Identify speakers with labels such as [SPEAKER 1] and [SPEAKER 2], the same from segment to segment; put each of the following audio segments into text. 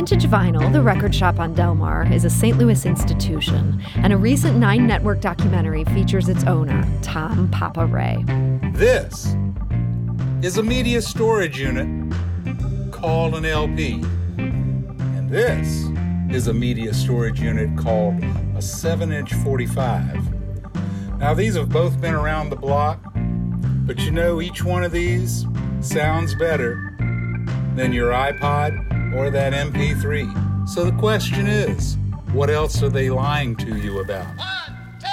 [SPEAKER 1] Vintage Vinyl, the record shop on Delmar, is a St. Louis institution, and a recent Nine Network documentary features its owner, Tom Papa Ray.
[SPEAKER 2] This is a media storage unit called an LP. And this is a media storage unit called a 7 inch 45. Now, these have both been around the block, but you know, each one of these sounds better than your iPod or that MP3. So the question is, what else are they lying to you about?
[SPEAKER 3] One, two,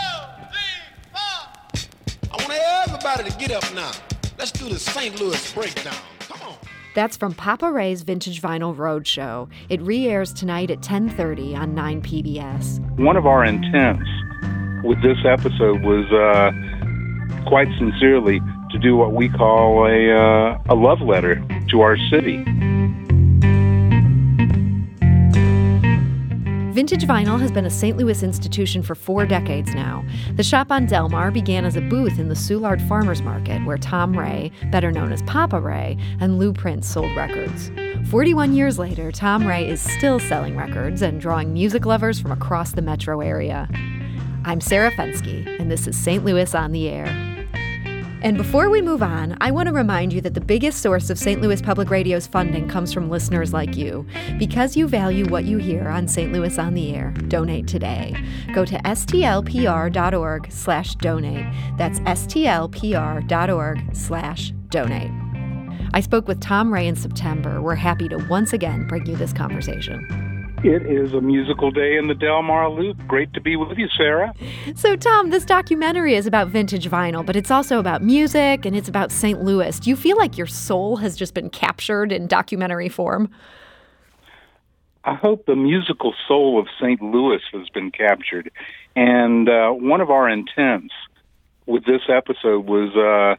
[SPEAKER 3] three, four. I want everybody to get up now. Let's do the St. Louis breakdown. Come on.
[SPEAKER 1] That's from Papa Ray's Vintage Vinyl Roadshow. It re-airs tonight at 10:30 on 9 PBS.
[SPEAKER 4] One of our intents with this episode was uh, quite sincerely to do what we call a, uh, a love letter to our city.
[SPEAKER 1] Vintage Vinyl has been a St. Louis institution for four decades now. The shop on Delmar began as a booth in the Soulard Farmers Market, where Tom Ray, better known as Papa Ray, and Lou Prince sold records. 41 years later, Tom Ray is still selling records and drawing music lovers from across the metro area. I'm Sarah Fenske, and this is St. Louis on the Air. And before we move on, I want to remind you that the biggest source of St. Louis Public Radio's funding comes from listeners like you. Because you value what you hear on St. Louis on the Air, donate today. Go to stlpr.org slash donate. That's stlpr.org slash donate. I spoke with Tom Ray in September. We're happy to once again bring you this conversation.
[SPEAKER 4] It is a musical day in the Delmar Loop. Great to be with you, Sarah.
[SPEAKER 1] So, Tom, this documentary is about vintage vinyl, but it's also about music and it's about St. Louis. Do you feel like your soul has just been captured in documentary form?
[SPEAKER 4] I hope the musical soul of St. Louis has been captured. And uh, one of our intents with this episode was uh,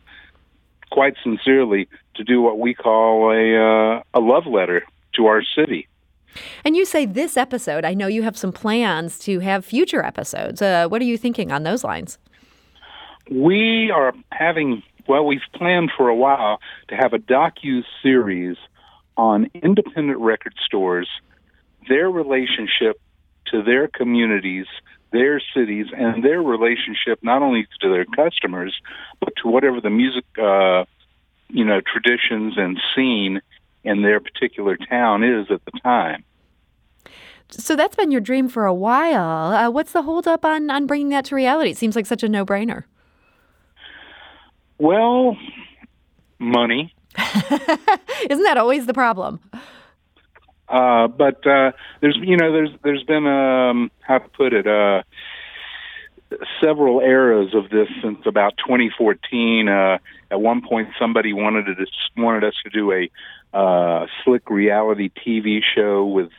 [SPEAKER 4] quite sincerely to do what we call a, uh, a love letter to our city.
[SPEAKER 1] And you say this episode, I know you have some plans to have future episodes. Uh, what are you thinking on those lines?
[SPEAKER 4] We are having, well, we've planned for a while to have a docu series on independent record stores, their relationship to their communities, their cities, and their relationship not only to their customers, but to whatever the music, uh, you know, traditions and scene in their particular town is at the time.
[SPEAKER 1] So that's been your dream for a while. Uh, what's the holdup on on bringing that to reality? It seems like such a no brainer.
[SPEAKER 4] Well, money.
[SPEAKER 1] Isn't that always the problem?
[SPEAKER 4] Uh, but uh, there's you know there's there's been um, how to put it uh, several eras of this since about 2014. Uh, at one point, somebody wanted to wanted us to do a uh, slick reality TV show with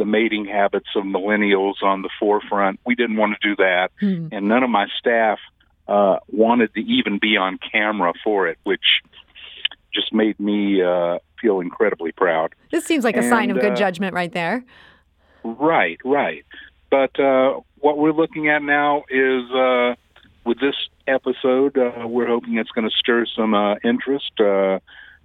[SPEAKER 4] the mating habits of millennials on the forefront. We didn't want to do that, hmm. and none of my staff uh, wanted to even be on camera for it, which just made me uh, feel incredibly proud.
[SPEAKER 1] This seems like a and, sign of good uh, judgment, right there.
[SPEAKER 4] Right, right. But uh, what we're looking at now is uh, with this episode, uh, we're hoping it's going to stir some uh, interest. Uh,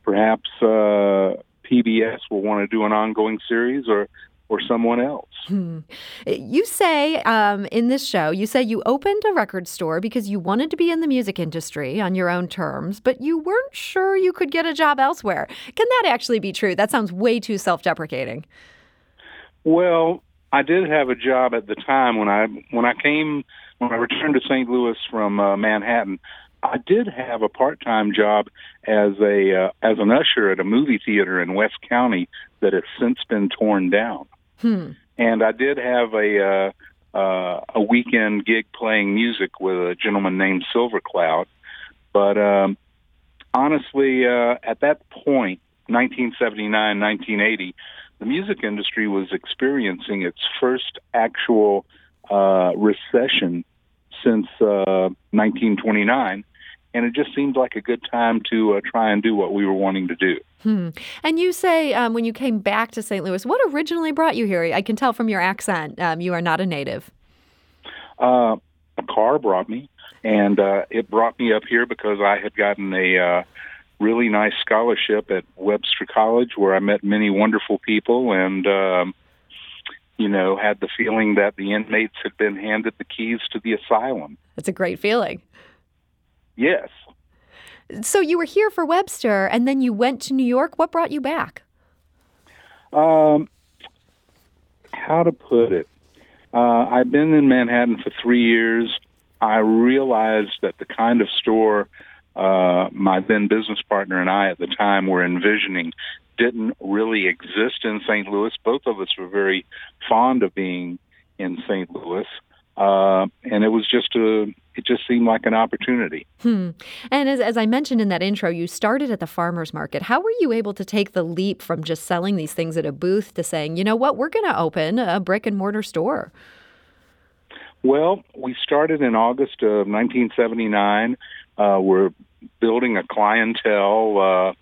[SPEAKER 4] perhaps uh, PBS will want to do an ongoing series, or or someone else. Hmm.
[SPEAKER 1] You say um, in this show, you say you opened a record store because you wanted to be in the music industry on your own terms, but you weren't sure you could get a job elsewhere. Can that actually be true? That sounds way too self deprecating.
[SPEAKER 4] Well, I did have a job at the time when I when I came when I returned to St. Louis from uh, Manhattan. I did have a part-time job as a uh, as an usher at a movie theater in West County that has since been torn down. Hmm. And I did have a uh, uh, a weekend gig playing music with a gentleman named Silver Cloud, but um, honestly, uh, at that point, 1979, 1980, the music industry was experiencing its first actual uh, recession since uh, 1929 and it just seemed like a good time to uh, try and do what we were wanting to do.
[SPEAKER 1] Hmm. And you say um, when you came back to St. Louis, what originally brought you here? I can tell from your accent um, you are not a native.
[SPEAKER 4] Uh, a car brought me, and uh, it brought me up here because I had gotten a uh, really nice scholarship at Webster College, where I met many wonderful people, and um, you know, had the feeling that the inmates had been handed the keys to the asylum.
[SPEAKER 1] That's a great feeling.
[SPEAKER 4] Yes.
[SPEAKER 1] So you were here for Webster, and then you went to New York. What brought you back?
[SPEAKER 4] Um, how to put it? Uh, I've been in Manhattan for three years. I realized that the kind of store uh, my then business partner and I at the time were envisioning didn't really exist in St. Louis. Both of us were very fond of being in St. Louis, uh, and it was just a it just seemed like an opportunity.
[SPEAKER 1] Hmm. And as, as I mentioned in that intro, you started at the farmers market. How were you able to take the leap from just selling these things at a booth to saying, you know what, we're going to open a brick and mortar store?
[SPEAKER 4] Well, we started in August of 1979. Uh, we're building a clientele uh,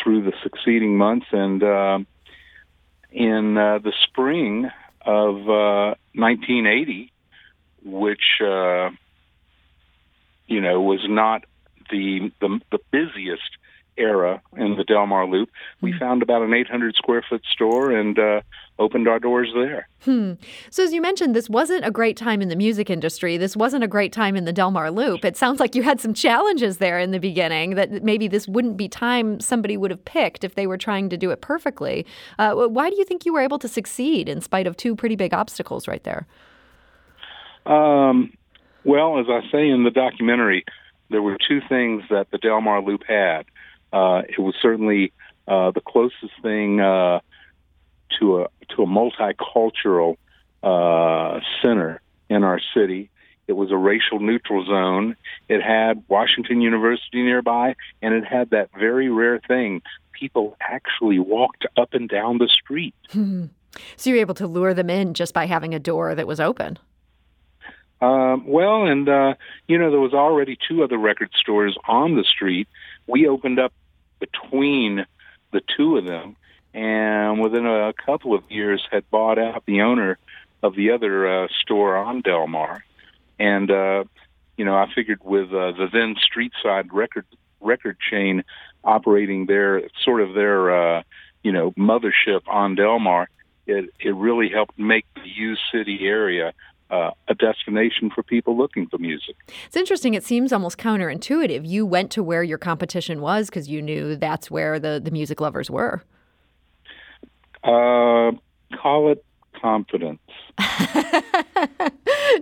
[SPEAKER 4] through the succeeding months, and uh, in uh, the spring of 1980, uh, which uh, you know was not the the, the busiest era in the Delmar Loop, we mm. found about an 800 square foot store and uh, opened our doors there.
[SPEAKER 1] Hmm. So, as you mentioned, this wasn't a great time in the music industry. This wasn't a great time in the Delmar Loop. It sounds like you had some challenges there in the beginning that maybe this wouldn't be time somebody would have picked if they were trying to do it perfectly. Uh, why do you think you were able to succeed in spite of two pretty big obstacles right there?
[SPEAKER 4] Um, well, as I say in the documentary, there were two things that the Delmar Loop had. Uh, it was certainly uh, the closest thing uh, to a to a multicultural uh, center in our city. It was a racial neutral zone. It had Washington University nearby, and it had that very rare thing: people actually walked up and down the street.
[SPEAKER 1] Hmm. So you were able to lure them in just by having a door that was open.
[SPEAKER 4] Um, well, and uh, you know there was already two other record stores on the street. We opened up between the two of them, and within a couple of years had bought out the owner of the other uh, store on Delmar. And uh, you know, I figured with uh, the then Street Side record record chain operating their sort of their uh, you know mothership on Delmar, it it really helped make the U City area uh, a destination for people looking for music.
[SPEAKER 1] It's interesting. It seems almost counterintuitive. You went to where your competition was because you knew that's where the, the music lovers were.
[SPEAKER 4] Uh, call it confidence.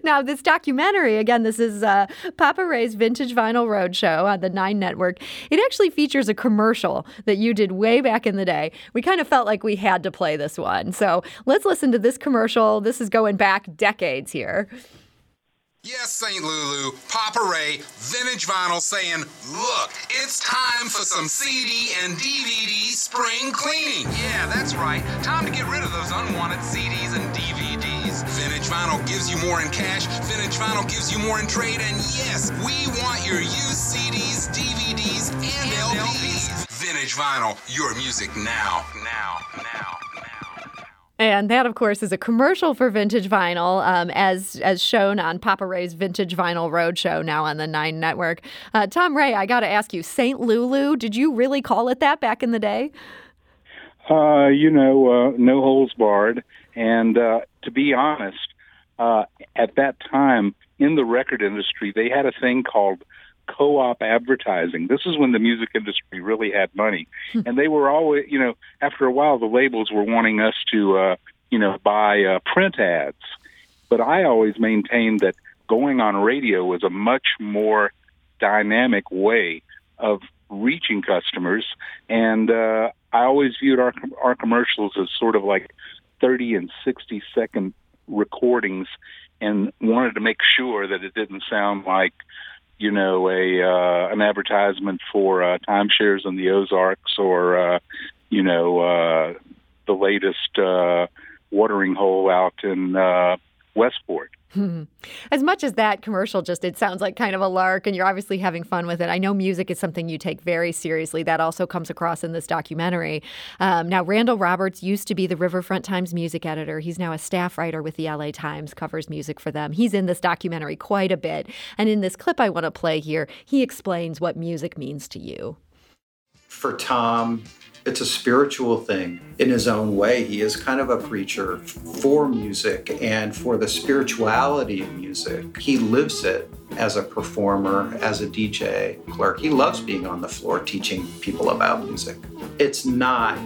[SPEAKER 1] now, this documentary, again, this is uh, Papa Ray's Vintage Vinyl Roadshow on the Nine Network. It actually features a commercial that you did way back in the day. We kind of felt like we had to play this one. So let's listen to this commercial. This is going back decades here.
[SPEAKER 5] Yes, St. Lulu, Papa Ray, Vintage Vinyl saying, look, it's time for some CD and DVD spring cleaning. Yeah, that's right. Time to get rid of those unwanted CDs and DVDs. Vintage Vinyl gives you more in cash, Vintage Vinyl gives you more in trade, and yes, we want your used CDs, DVDs, and, and LPs. LPs. Vintage Vinyl, your music now, now, now.
[SPEAKER 1] And that, of course, is a commercial for vintage vinyl, um, as as shown on Papa Ray's Vintage Vinyl Roadshow now on the Nine Network. Uh, Tom Ray, I got to ask you, Saint Lulu, did you really call it that back in the day?
[SPEAKER 4] Uh, you know, uh, no holes barred. And uh, to be honest, uh, at that time in the record industry, they had a thing called co-op advertising. This is when the music industry really had money, hmm. and they were always, you know, after a while, the labels were wanting us to, uh, you know, buy uh, print ads. But I always maintained that going on radio was a much more dynamic way of reaching customers, and uh, I always viewed our our commercials as sort of like thirty and sixty second recordings, and wanted to make sure that it didn't sound like you know, a uh, an advertisement for uh, timeshares in the Ozarks or, uh, you know, uh, the latest uh, watering hole out in uh, Westport.
[SPEAKER 1] Hmm. As much as that commercial just it sounds like kind of a lark and you're obviously having fun with it. I know music is something you take very seriously. That also comes across in this documentary. Um, now, Randall Roberts used to be the Riverfront Times music editor. He's now a staff writer with the LA Times, covers music for them. He's in this documentary quite a bit. And in this clip I want to play here, he explains what music means to you.
[SPEAKER 6] For Tom, it's a spiritual thing in his own way. He is kind of a preacher for music and for the spirituality of music. He lives it as a performer, as a DJ clerk. He loves being on the floor teaching people about music. It's not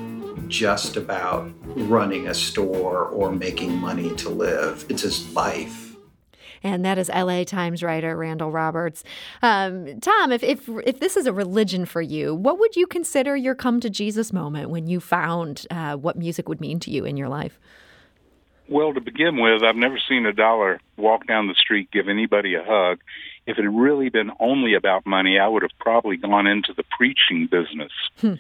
[SPEAKER 6] just about running a store or making money to live, it's his life
[SPEAKER 1] and that is LA Times writer Randall Roberts. Um, Tom, if, if if this is a religion for you, what would you consider your come to Jesus moment when you found uh, what music would mean to you in your life?
[SPEAKER 4] Well, to begin with, I've never seen a dollar walk down the street give anybody a hug. If it had really been only about money, I would have probably gone into the preaching business. Hmm.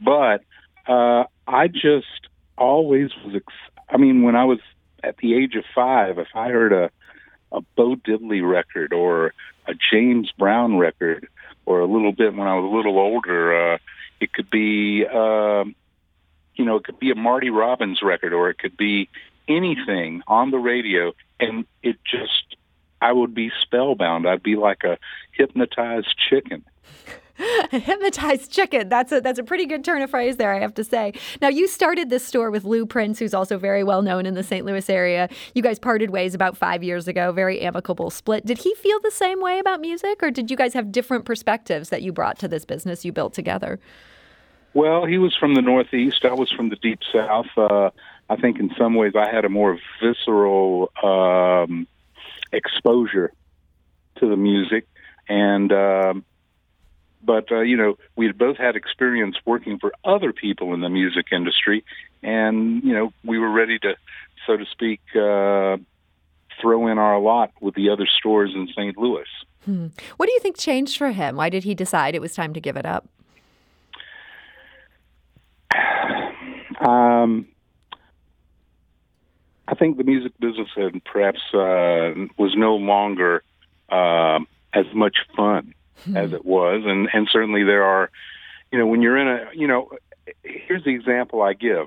[SPEAKER 4] But uh, I just always was. Ex- I mean, when I was at the age of five, if I heard a a Bo Diddley record or a James Brown record, or a little bit when I was a little older. Uh, it could be, uh, you know, it could be a Marty Robbins record, or it could be anything on the radio, and it just, I would be spellbound. I'd be like a hypnotized chicken.
[SPEAKER 1] A hypnotized chicken. That's a that's a pretty good turn of phrase there, I have to say. Now you started this store with Lou Prince, who's also very well known in the St. Louis area. You guys parted ways about five years ago, very amicable split. Did he feel the same way about music, or did you guys have different perspectives that you brought to this business you built together?
[SPEAKER 4] Well, he was from the Northeast. I was from the Deep South. Uh, I think in some ways I had a more visceral um, exposure to the music, and um, but uh, you know we had both had experience working for other people in the music industry, and you know we were ready to, so to speak, uh, throw in our lot with the other stores in St. Louis.
[SPEAKER 1] Hmm. What do you think changed for him? Why did he decide it was time to give it up?
[SPEAKER 4] Um, I think the music business had perhaps uh, was no longer uh, as much fun. As it was, and and certainly there are, you know, when you're in a, you know, here's the example I give: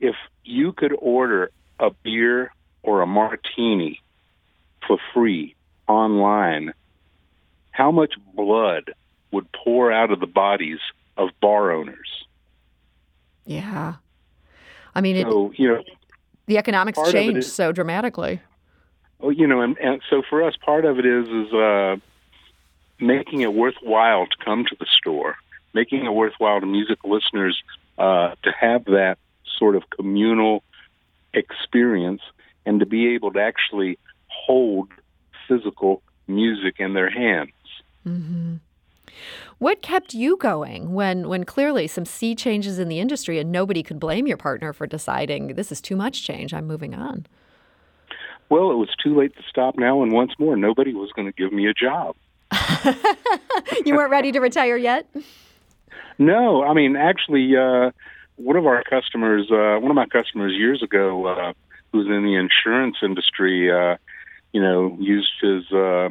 [SPEAKER 4] if you could order a beer or a martini for free online, how much blood would pour out of the bodies of bar owners?
[SPEAKER 1] Yeah, I mean,
[SPEAKER 4] so,
[SPEAKER 1] it,
[SPEAKER 4] you know,
[SPEAKER 1] the economics changed is, so dramatically.
[SPEAKER 4] Oh, you know, and, and so for us, part of it is is uh, making it worthwhile to come to the store, making it worthwhile to music listeners uh, to have that sort of communal experience and to be able to actually hold physical music in their hands.
[SPEAKER 1] Mm-hmm. What kept you going when, when clearly some sea changes in the industry and nobody could blame your partner for deciding this is too much change, I'm moving on?
[SPEAKER 4] Well, it was too late to stop now, and once more, nobody was going to give me a job.
[SPEAKER 1] you weren't ready to retire yet?
[SPEAKER 4] No, I mean, actually, uh, one of our customers, uh, one of my customers years ago, uh, who's in the insurance industry, uh, you know, used his uh,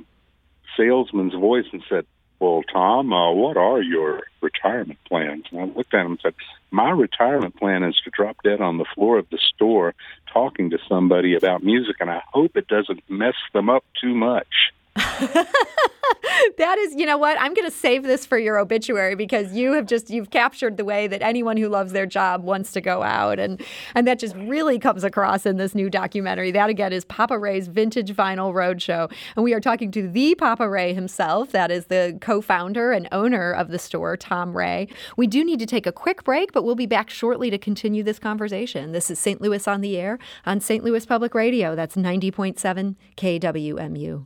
[SPEAKER 4] salesman's voice and said, "Well, Tom, uh, what are your retirement plans?" And I looked at him and said, "My retirement plan is to drop dead on the floor of the store talking to somebody about music, and I hope it doesn't mess them up too much."
[SPEAKER 1] that is, you know what? I'm going to save this for your obituary because you have just you've captured the way that anyone who loves their job wants to go out, and and that just really comes across in this new documentary. That again is Papa Ray's Vintage Vinyl Roadshow, and we are talking to the Papa Ray himself. That is the co-founder and owner of the store, Tom Ray. We do need to take a quick break, but we'll be back shortly to continue this conversation. This is St. Louis on the air on St. Louis Public Radio. That's 90.7 KWMU.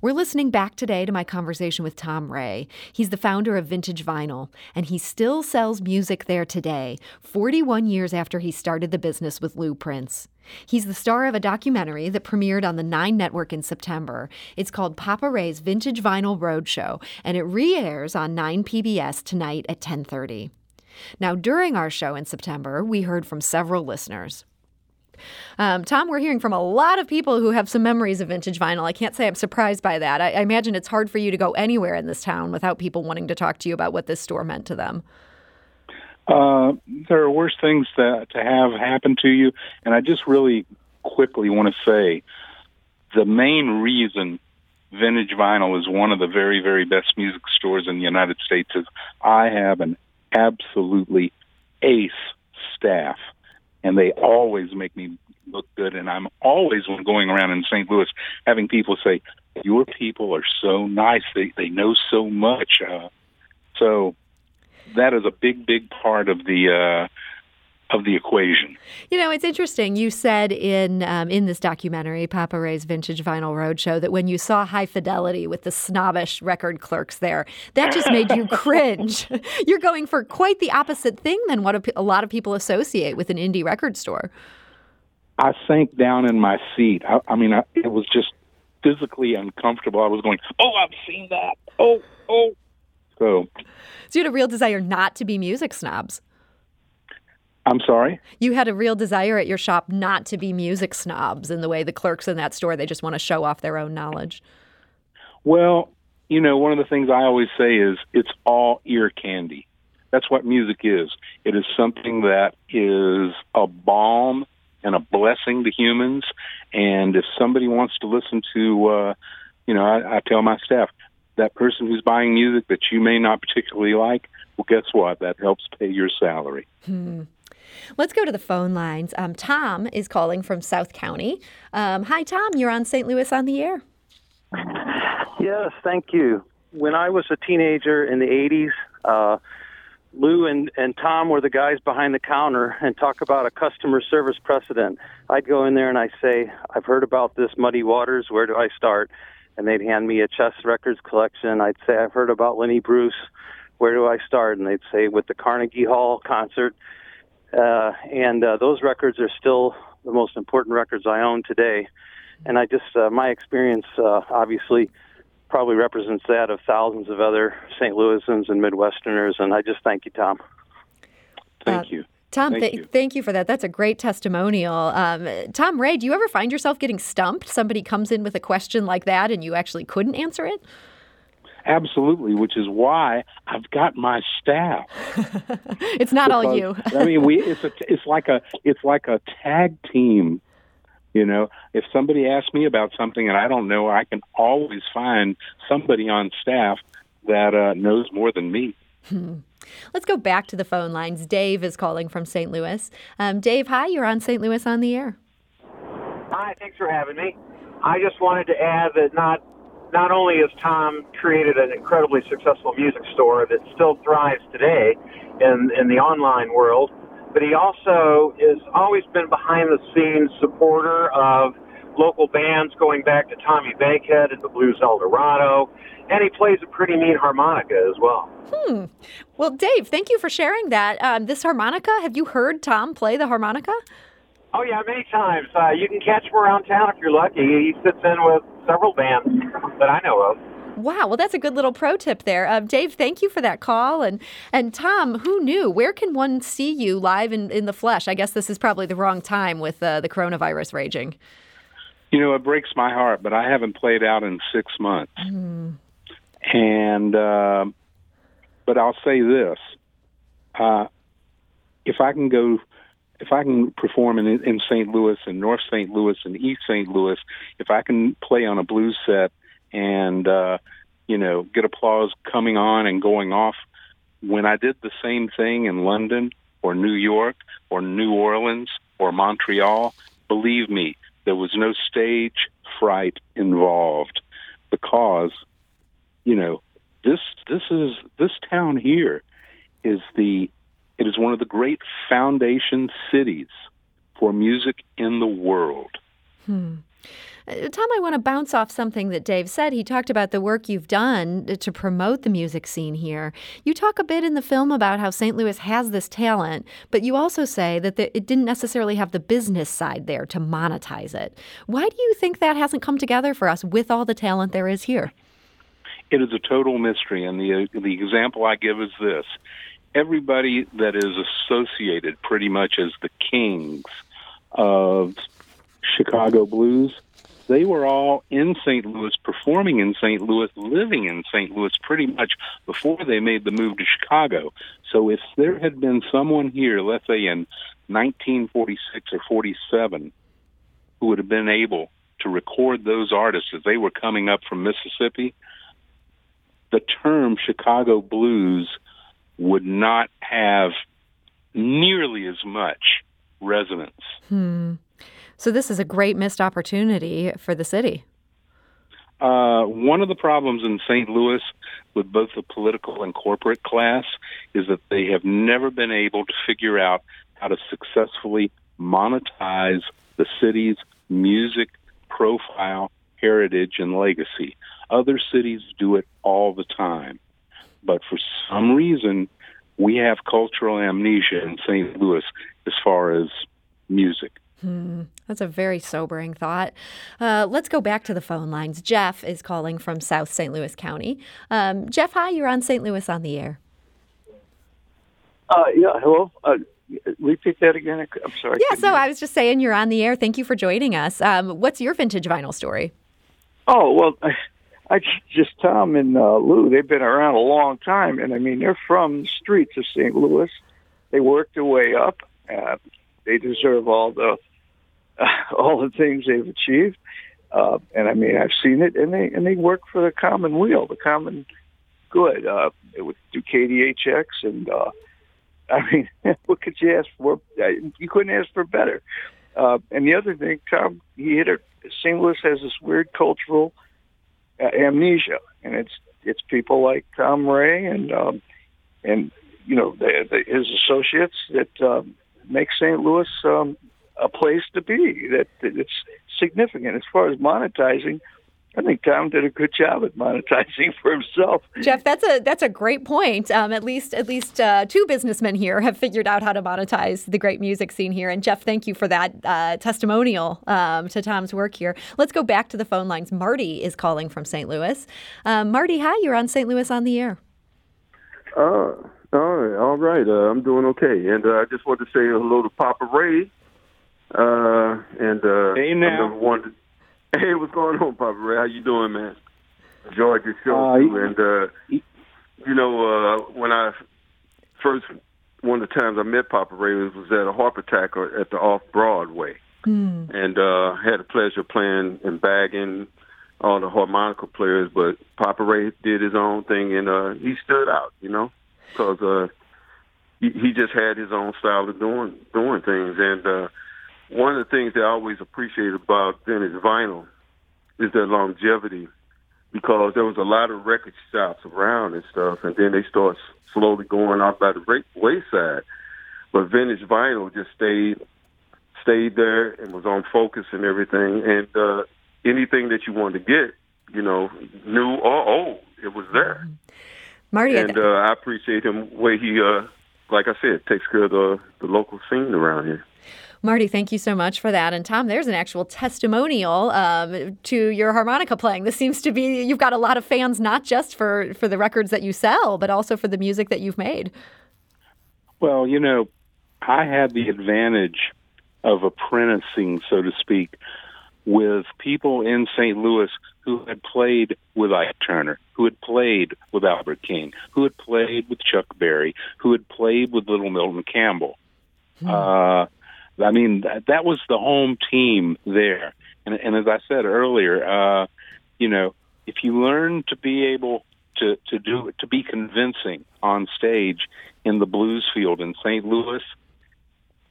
[SPEAKER 1] We're listening back today to my conversation with Tom Ray. He's the founder of Vintage Vinyl, and he still sells music there today, 41 years after he started the business with Lou Prince. He's the star of a documentary that premiered on the Nine Network in September. It's called Papa Ray's Vintage Vinyl Roadshow, and it re-airs on 9 PBS tonight at 10:30. Now, during our show in September, we heard from several listeners. Um, Tom, we're hearing from a lot of people who have some memories of vintage vinyl. I can't say I'm surprised by that. I, I imagine it's hard for you to go anywhere in this town without people wanting to talk to you about what this store meant to them.
[SPEAKER 4] Uh, there are worse things to, to have happen to you, and I just really quickly want to say the main reason Vintage Vinyl is one of the very, very best music stores in the United States is I have an absolutely ace staff, and they always make me look good. And I'm always going around in St. Louis having people say, "Your people are so nice. They they know so much." Uh, so that is a big, big part of the uh, of the equation.
[SPEAKER 1] You know, it's interesting. You said in um, in this documentary, Papa Ray's Vintage Vinyl Roadshow, that when you saw High Fidelity with the snobbish record clerks there, that just made you cringe. You're going for quite the opposite thing than what a, a lot of people associate with an indie record store.
[SPEAKER 4] I sank down in my seat. I, I mean, I, it was just physically uncomfortable. I was going, "Oh, I've seen that. Oh, oh." So,
[SPEAKER 1] so you had a real desire not to be music snobs.
[SPEAKER 4] I'm sorry?
[SPEAKER 1] You had a real desire at your shop not to be music snobs in the way the clerks in that store, they just want to show off their own knowledge.
[SPEAKER 4] Well, you know, one of the things I always say is it's all ear candy. That's what music is. It is something that is a balm and a blessing to humans. And if somebody wants to listen to, uh, you know, I, I tell my staff, that person who's buying music that you may not particularly like, well, guess what? That helps pay your salary.
[SPEAKER 1] Hmm. Let's go to the phone lines. Um, Tom is calling from South County. Um, hi, Tom. You're on St. Louis on the air.
[SPEAKER 7] Yes, thank you. When I was a teenager in the 80s, uh, Lou and, and Tom were the guys behind the counter and talk about a customer service precedent. I'd go in there and I'd say, I've heard about this Muddy Waters. Where do I start? And they'd hand me a Chess Records collection. I'd say, I've heard about Lenny Bruce. Where do I start? And they'd say, with the Carnegie Hall concert. Uh, and uh, those records are still the most important records I own today. And I just, uh, my experience uh, obviously probably represents that of thousands of other St. Louisans and Midwesterners. And I just thank you, Tom.
[SPEAKER 4] Thank you.
[SPEAKER 1] Tom,
[SPEAKER 4] thank,
[SPEAKER 1] th-
[SPEAKER 4] you.
[SPEAKER 1] thank you for that. That's a great testimonial. Um, Tom Ray, do you ever find yourself getting stumped? Somebody comes in with a question like that and you actually couldn't answer it?
[SPEAKER 4] Absolutely, which is why I've got my staff.
[SPEAKER 1] it's not because, all you.
[SPEAKER 4] I mean, we it's a, it's like a it's like a tag team. You know, if somebody asks me about something and I don't know, I can always find somebody on staff that uh, knows more than me.
[SPEAKER 1] Hmm. Let's go back to the phone lines. Dave is calling from St. Louis. Um, Dave, hi, you're on St. Louis on the air.
[SPEAKER 8] Hi, thanks for having me. I just wanted to add that not not only has Tom created an incredibly successful music store that still thrives today in, in the online world, but he also has always been behind the scenes supporter of local bands going back to Tommy Bankhead and the Blues Eldorado, and he plays a pretty neat harmonica as well.
[SPEAKER 1] Hmm. Well, Dave, thank you for sharing that. Um, this harmonica, have you heard Tom play the harmonica?
[SPEAKER 8] Oh yeah, many times. Uh, you can catch him around town if you're lucky. He sits in with several bands that I know of.
[SPEAKER 1] Wow, well, that's a good little pro tip there, uh, Dave. Thank you for that call, and and Tom, who knew? Where can one see you live in, in the flesh? I guess this is probably the wrong time with uh, the coronavirus raging.
[SPEAKER 4] You know, it breaks my heart, but I haven't played out in six months, mm. and uh, but I'll say this: uh, if I can go if I can perform in, in St. Louis and North St. Louis and East St. Louis, if I can play on a blues set and uh, you know get applause coming on and going off, when I did the same thing in London or New York or New Orleans or Montreal, believe me, there was no stage fright involved because you know this this is this town here is the it is one of the great foundation cities for music in the world.
[SPEAKER 1] Hmm. Uh, Tom, I want to bounce off something that Dave said. He talked about the work you've done to promote the music scene here. You talk a bit in the film about how St. Louis has this talent, but you also say that the, it didn't necessarily have the business side there to monetize it. Why do you think that hasn't come together for us with all the talent there is here?
[SPEAKER 4] It is a total mystery, and the the example I give is this: everybody that is associated pretty much as the kings of Chicago blues, they were all in St. Louis, performing in St. Louis, living in St. Louis pretty much before they made the move to Chicago. So if there had been someone here, let's say in 1946 or 47, who would have been able to record those artists as they were coming up from Mississippi, the term Chicago blues would not have nearly as much resonance.
[SPEAKER 1] Hmm. So this is a great missed opportunity for the city.
[SPEAKER 4] Uh, one of the problems in St. Louis with both the political and corporate class is that they have never been able to figure out how to successfully monetize the city's music profile, heritage, and legacy. Other cities do it all the time. But for some reason, we have cultural amnesia in St. Louis as far as music.
[SPEAKER 1] Hmm. That's a very sobering thought. Uh, let's go back to the phone lines. Jeff is calling from South St. Louis County. Um, Jeff, hi, you're on St. Louis on the air.
[SPEAKER 9] Uh, yeah, hello. Uh, repeat that again. I'm sorry.
[SPEAKER 1] Yeah, so I was just saying you're on the air. Thank you for joining us. Um, what's your vintage vinyl story?
[SPEAKER 9] Oh well, I, just Tom and uh, Lou. They've been around a long time, and I mean they're from the streets of St. Louis. They worked their way up. Uh, they deserve all the uh, all the things they've achieved. Uh, and I mean, I've seen it, and they and they work for the common weal, the common good. Uh, do KDHX, and uh, I mean, what could you ask for? Uh, you couldn't ask for better. Uh, and the other thing, Tom, he hit it. St. Louis has this weird cultural amnesia, and it's it's people like Tom Ray and um, and you know the, the, his associates that um, make St. Louis um, a place to be. That, that it's significant as far as monetizing. I think Tom did a good job at monetizing for himself.
[SPEAKER 1] Jeff, that's a that's a great point. Um, at least at least uh, two businessmen here have figured out how to monetize the great music scene here. And Jeff, thank you for that uh, testimonial um, to Tom's work here. Let's go back to the phone lines. Marty is calling from St. Louis. Um, Marty, hi. You're on St. Louis on the air.
[SPEAKER 10] Uh, all right, all right. Uh, I'm doing okay, and uh, I just want to say hello to Papa Ray. Uh, and uh,
[SPEAKER 4] hey now.
[SPEAKER 10] Wanted, hey, what's going on, Papa Ray? How you doing, man? Enjoyed your show uh, too, and uh, you know uh, when I first one of the times I met Papa Ray was, was at a harp attack at the Off Broadway,
[SPEAKER 1] mm.
[SPEAKER 10] and uh, had the pleasure playing and bagging all the harmonica players. But Papa Ray did his own thing, and uh, he stood out, you know because uh, he, he just had his own style of doing doing things. And uh, one of the things that I always appreciate about vintage vinyl is their longevity, because there was a lot of record shops around and stuff, and then they start slowly going off by the wayside. But vintage vinyl just stayed stayed there and was on focus and everything. And uh, anything that you wanted to get, you know, new or old, it was there.
[SPEAKER 1] Marty,
[SPEAKER 10] and uh, I appreciate him way he, uh, like I said, takes care of the, the local scene around here.
[SPEAKER 1] Marty, thank you so much for that. And Tom, there's an actual testimonial um, to your harmonica playing. This seems to be you've got a lot of fans, not just for for the records that you sell, but also for the music that you've made.
[SPEAKER 4] Well, you know, I had the advantage of apprenticing, so to speak, with people in St. Louis who had played with Ike Turner, who had played with Albert King, who had played with Chuck Berry, who had played with Little Milton Campbell. Hmm. Uh, I mean, that, that was the home team there. And, and as I said earlier, uh, you know, if you learn to be able to, to do to be convincing on stage in the blues field in St. Louis,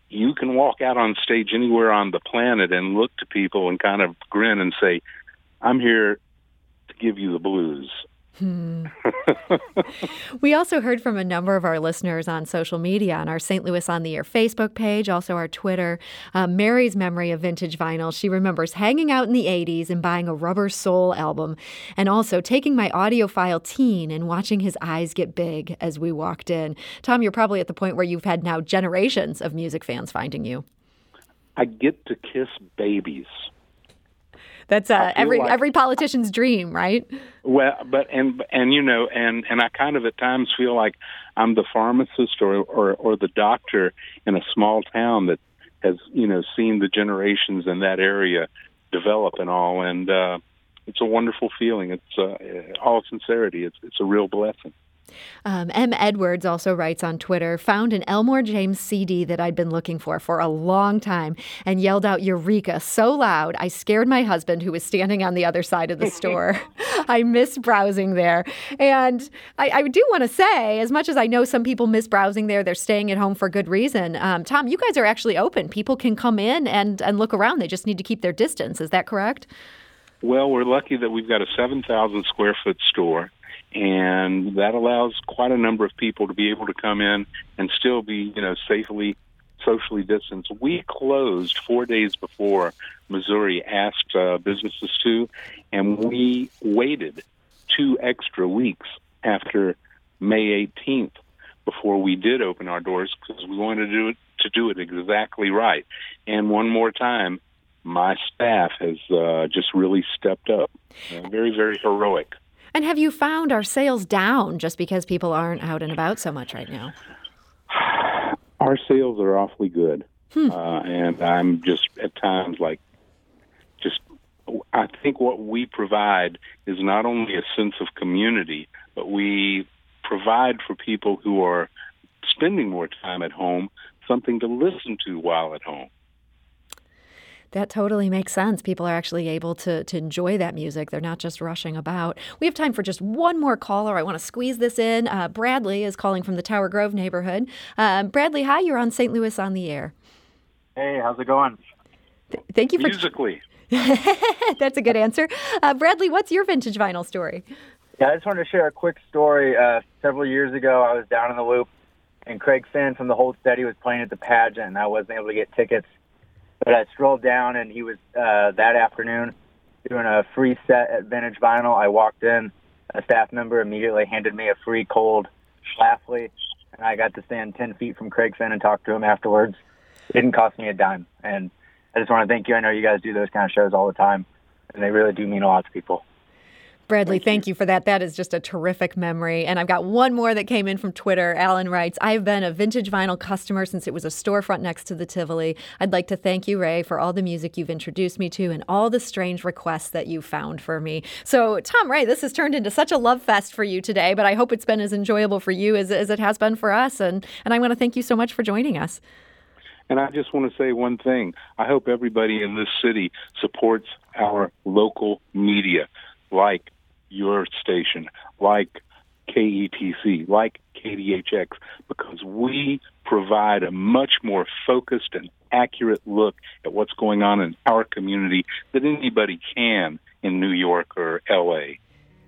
[SPEAKER 4] you can walk out on stage anywhere on the planet and look to people and kind of grin and say, I'm here to give you the blues.
[SPEAKER 1] Hmm. we also heard from a number of our listeners on social media on our St. Louis on the Air Facebook page, also our Twitter. Uh, Mary's memory of vintage vinyl. She remembers hanging out in the 80s and buying a Rubber Soul album, and also taking my audiophile teen and watching his eyes get big as we walked in. Tom, you're probably at the point where you've had now generations of music fans finding you.
[SPEAKER 4] I get to kiss babies.
[SPEAKER 1] That's uh, every like, every politician's dream, right?
[SPEAKER 4] Well, but and and you know, and and I kind of at times feel like I'm the pharmacist or or, or the doctor in a small town that has you know seen the generations in that area develop and all, and uh, it's a wonderful feeling. It's uh, all sincerity. It's it's a real blessing.
[SPEAKER 1] Um, M. Edwards also writes on Twitter found an Elmore James CD that I'd been looking for for a long time and yelled out Eureka so loud I scared my husband who was standing on the other side of the store. I miss browsing there. And I, I do want to say, as much as I know some people miss browsing there, they're staying at home for good reason. Um, Tom, you guys are actually open. People can come in and, and look around. They just need to keep their distance. Is that correct?
[SPEAKER 4] Well, we're lucky that we've got a 7,000 square foot store and that allows quite a number of people to be able to come in and still be, you know, safely socially distanced. We closed four days before Missouri asked uh, businesses to, and we waited two extra weeks after May 18th before we did open our doors because we wanted to do it to do it exactly right. And one more time, my staff has uh, just really stepped up. Very, very heroic.
[SPEAKER 1] And have you found our sales down just because people aren't out and about so much right now?
[SPEAKER 4] Our sales are awfully good. Hmm. Uh, and I'm just at times like, just, I think what we provide is not only a sense of community, but we provide for people who are spending more time at home something to listen to while at home.
[SPEAKER 1] That totally makes sense. People are actually able to, to enjoy that music. They're not just rushing about. We have time for just one more caller. I want to squeeze this in. Uh, Bradley is calling from the Tower Grove neighborhood. Uh, Bradley, hi. You're on St. Louis on the air.
[SPEAKER 11] Hey, how's it going?
[SPEAKER 1] Th- thank you for
[SPEAKER 4] musically.
[SPEAKER 1] That's a good answer. Uh, Bradley, what's your vintage vinyl story?
[SPEAKER 11] Yeah, I just wanted to share a quick story. Uh, several years ago, I was down in the loop, and Craig Finn from the Hold Steady was playing at the pageant, and I wasn't able to get tickets. But I strolled down, and he was uh, that afternoon doing a free set at Vintage Vinyl. I walked in, a staff member immediately handed me a free cold Schlafly, and I got to stand 10 feet from Craig Finn and talk to him afterwards. It didn't cost me a dime. And I just want to thank you. I know you guys do those kind of shows all the time, and they really do mean a lot to people.
[SPEAKER 1] Bradley, thank, thank you. you. for that. That is just a terrific memory. And I've got one more that came in from Twitter. Alan writes, I've been a vintage vinyl customer since it was a storefront next to the Tivoli. I'd like to thank you, Ray, for all the music you've introduced me to and all the strange requests that you found for me. So, Tom Ray, this has turned into such a love fest for you today, but I hope it's been as enjoyable for you as, as it has been for us. And, and I want to thank you so much for joining us.
[SPEAKER 4] And I just want to say one thing. I hope everybody in this city supports our local media, like your station, like KETC, like KDHX, because we provide a much more focused and accurate look at what's going on in our community than anybody can in New York or LA.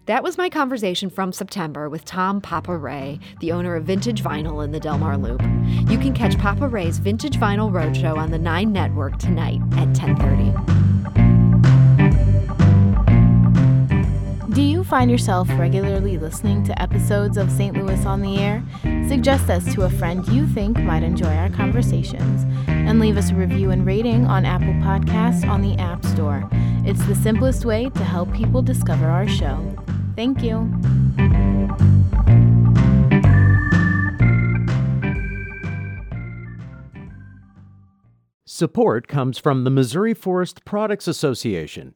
[SPEAKER 1] That was my conversation from September with Tom Papa Ray, the owner of Vintage Vinyl in the Delmar Loop. You can catch Papa Ray's Vintage Vinyl Roadshow on the 9 Network tonight at 10:30.
[SPEAKER 12] Find yourself regularly listening to episodes of St. Louis on the Air? Suggest us to a friend you think might enjoy our conversations and leave us a review and rating on Apple Podcasts on the App Store. It's the simplest way to help people discover our show. Thank you.
[SPEAKER 13] Support comes from the Missouri Forest Products Association